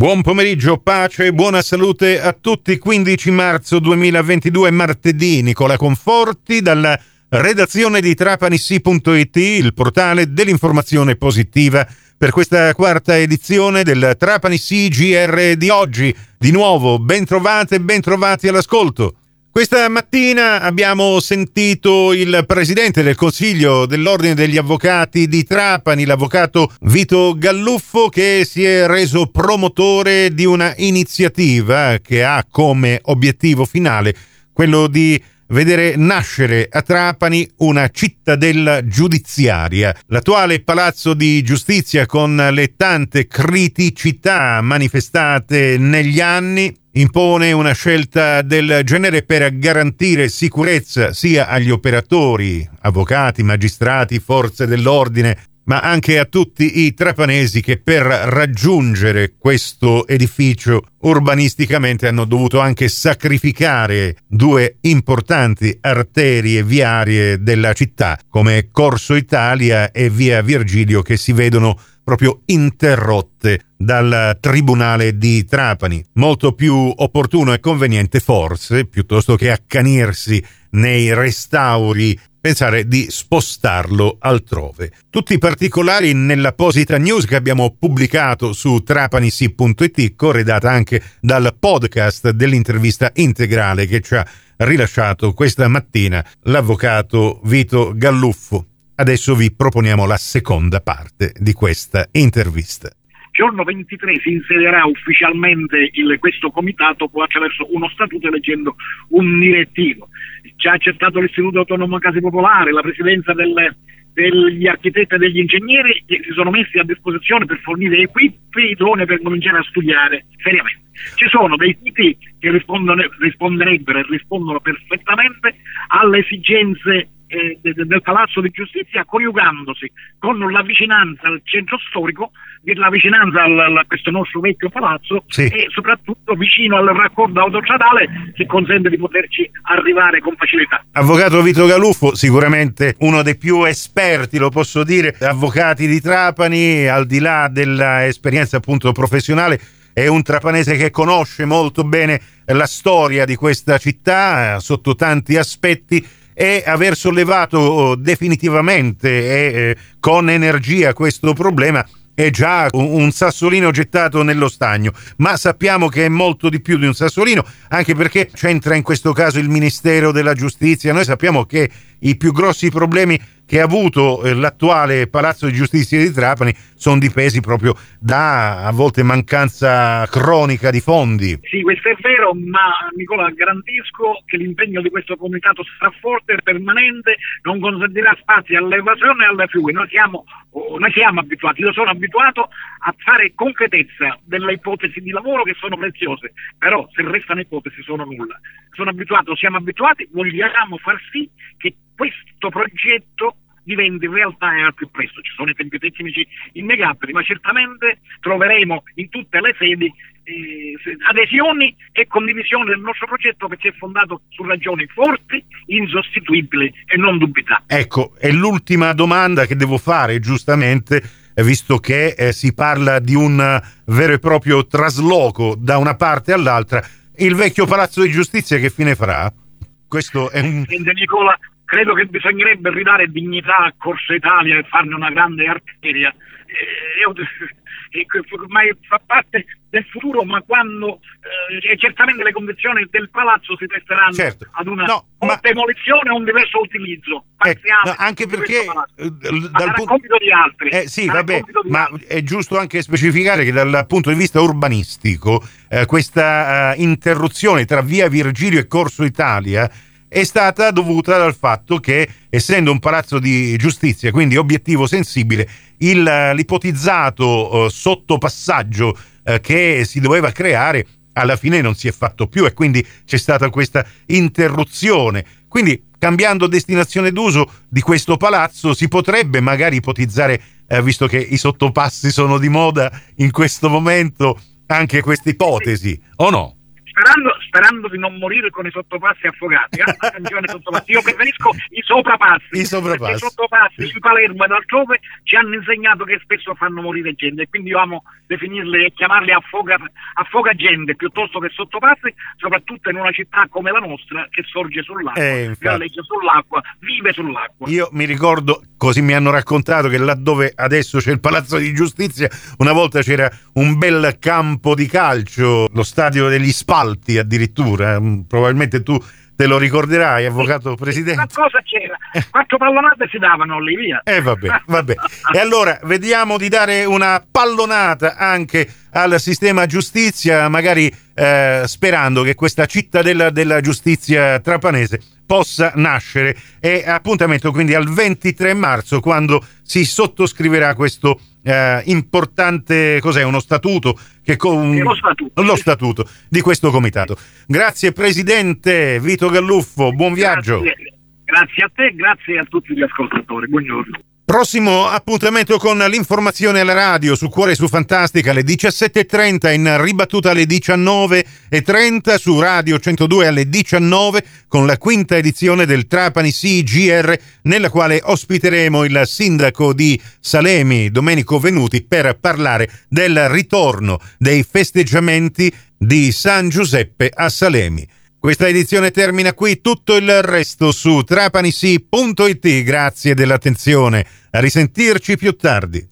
Buon pomeriggio, pace e buona salute a tutti. 15 marzo 2022, martedì, Nicola Conforti dalla redazione di trapanissi.it, il portale dell'informazione positiva per questa quarta edizione del Trapanissi GR di oggi. Di nuovo, ben trovate e ben all'ascolto. Questa mattina abbiamo sentito il presidente del Consiglio dell'Ordine degli Avvocati di Trapani, l'avvocato Vito Galluffo, che si è reso promotore di una iniziativa che ha come obiettivo finale quello di vedere nascere a Trapani una cittadella giudiziaria. L'attuale palazzo di giustizia con le tante criticità manifestate negli anni impone una scelta del genere per garantire sicurezza sia agli operatori, avvocati, magistrati, forze dell'ordine, ma anche a tutti i trapanesi che per raggiungere questo edificio urbanisticamente hanno dovuto anche sacrificare due importanti arterie viarie della città, come Corso Italia e Via Virgilio, che si vedono proprio interrotte dal Tribunale di Trapani. Molto più opportuno e conveniente forse, piuttosto che accanirsi nei restauri pensare di spostarlo altrove. Tutti i particolari nell'apposita news che abbiamo pubblicato su trapanisi.it, corredata anche dal podcast dell'intervista integrale che ci ha rilasciato questa mattina l'avvocato Vito Galluffo. Adesso vi proponiamo la seconda parte di questa intervista giorno 23 si insedierà ufficialmente il, questo comitato attraverso uno statuto eleggendo un direttivo. Ci ha accettato l'Istituto Autonomo Case Popolare, la presidenza del, degli architetti e degli ingegneri che si sono messi a disposizione per fornire equipi idonei per cominciare a studiare seriamente. Ci sono dei siti che risponderebbero e rispondono perfettamente alle esigenze eh, del Palazzo di Giustizia coniugandosi con la vicinanza al centro storico, la vicinanza a questo nostro vecchio palazzo sì. e soprattutto vicino al raccordo autostradale che consente di poterci arrivare con facilità. Avvocato Vito Galuffo, sicuramente uno dei più esperti, lo posso dire, avvocati di Trapani, al di là dell'esperienza appunto professionale, è un trapanese che conosce molto bene la storia di questa città sotto tanti aspetti e aver sollevato oh, definitivamente e eh, con energia questo problema è già un sassolino gettato nello stagno, ma sappiamo che è molto di più di un sassolino, anche perché c'entra in questo caso il Ministero della Giustizia. Noi sappiamo che i più grossi problemi che ha avuto eh, l'attuale Palazzo di Giustizia di Trapani sono dipesi proprio da a volte mancanza cronica di fondi. Sì, questo è vero, ma Nicola garantisco che l'impegno di questo comitato sarà forte e permanente, non consentirà spazi all'evasione e alle fughe. Noi siamo, noi siamo abituati, io sono abituato a fare concretezza delle ipotesi di lavoro che sono preziose, però se restano ipotesi sono nulla. Sono abituato, siamo abituati, vogliamo far sì che questo progetto diventi realtà e al più presto. Ci sono i tempi tecnici innegabili, ma certamente troveremo in tutte le sedi eh, adesioni e condivisione del nostro progetto perché è fondato su ragioni forti, insostituibili e non dubità. Ecco, è l'ultima domanda che devo fare, giustamente, eh, visto che eh, si parla di un vero e proprio trasloco da una parte all'altra. Il vecchio palazzo di giustizia che fine farà? Questo è un... Nicola, credo che bisognerebbe ridare dignità a Corso Italia e farne una grande arteria. Eh, ormai fa parte del futuro, ma quando eh, certamente le condizioni del palazzo si testeranno certo. ad una no, ma... demolizione o un diverso utilizzo. Eh, no, anche perché eh, dal punto compito di altri. Eh, sì, vabbè, ma altri. è giusto anche specificare che dal punto di vista urbanistico eh, questa uh, interruzione tra via Virgilio e Corso Italia è stata dovuta dal fatto che, essendo un palazzo di giustizia, quindi obiettivo sensibile, il, l'ipotizzato eh, sottopassaggio eh, che si doveva creare alla fine non si è fatto più e quindi c'è stata questa interruzione. Quindi cambiando destinazione d'uso di questo palazzo si potrebbe magari ipotizzare, eh, visto che i sottopassi sono di moda in questo momento, anche questa ipotesi, o no? Sperando, sperando, di non morire con i sottopassi affogati. Eh? Attenzione, sottopassi. Io preferisco i soprapassi. I soprapassi. I sottopassi di Palermo e altrove ci hanno insegnato che spesso fanno morire gente. Quindi io amo definirli e chiamarli affoga, affoga gente piuttosto che sottopassi, soprattutto in una città come la nostra che sorge sull'acqua, eh, galleggia sull'acqua, vive sull'acqua. Io mi ricordo, così mi hanno raccontato, che laddove adesso c'è il Palazzo di Giustizia, una volta c'era un bel campo di calcio, lo stadio degli Spalti addirittura, mm, probabilmente tu te lo ricorderai, avvocato presidente. cosa c'era? Quattro pallonate si davano lì via. Eh vabbè, vabbè. e allora vediamo di dare una pallonata anche al sistema giustizia, magari eh, sperando che questa cittadella della giustizia trapanese possa nascere. E appuntamento quindi al 23 marzo quando si sottoscriverà questo eh, importante cos'è uno statuto che con lo statuto. lo statuto di questo comitato. Grazie Presidente Vito Galluffo, buon viaggio. Grazie, grazie a te, grazie a tutti gli ascoltatori. Buongiorno. Prossimo appuntamento con l'informazione alla radio su Cuore su Fantastica alle 17.30 in ribattuta alle 19.30 su Radio 102 alle 19 con la quinta edizione del Trapani CGR nella quale ospiteremo il sindaco di Salemi Domenico Venuti per parlare del ritorno dei festeggiamenti di San Giuseppe a Salemi. Questa edizione termina qui, tutto il resto su trapanisi.it. Grazie dell'attenzione. A risentirci più tardi.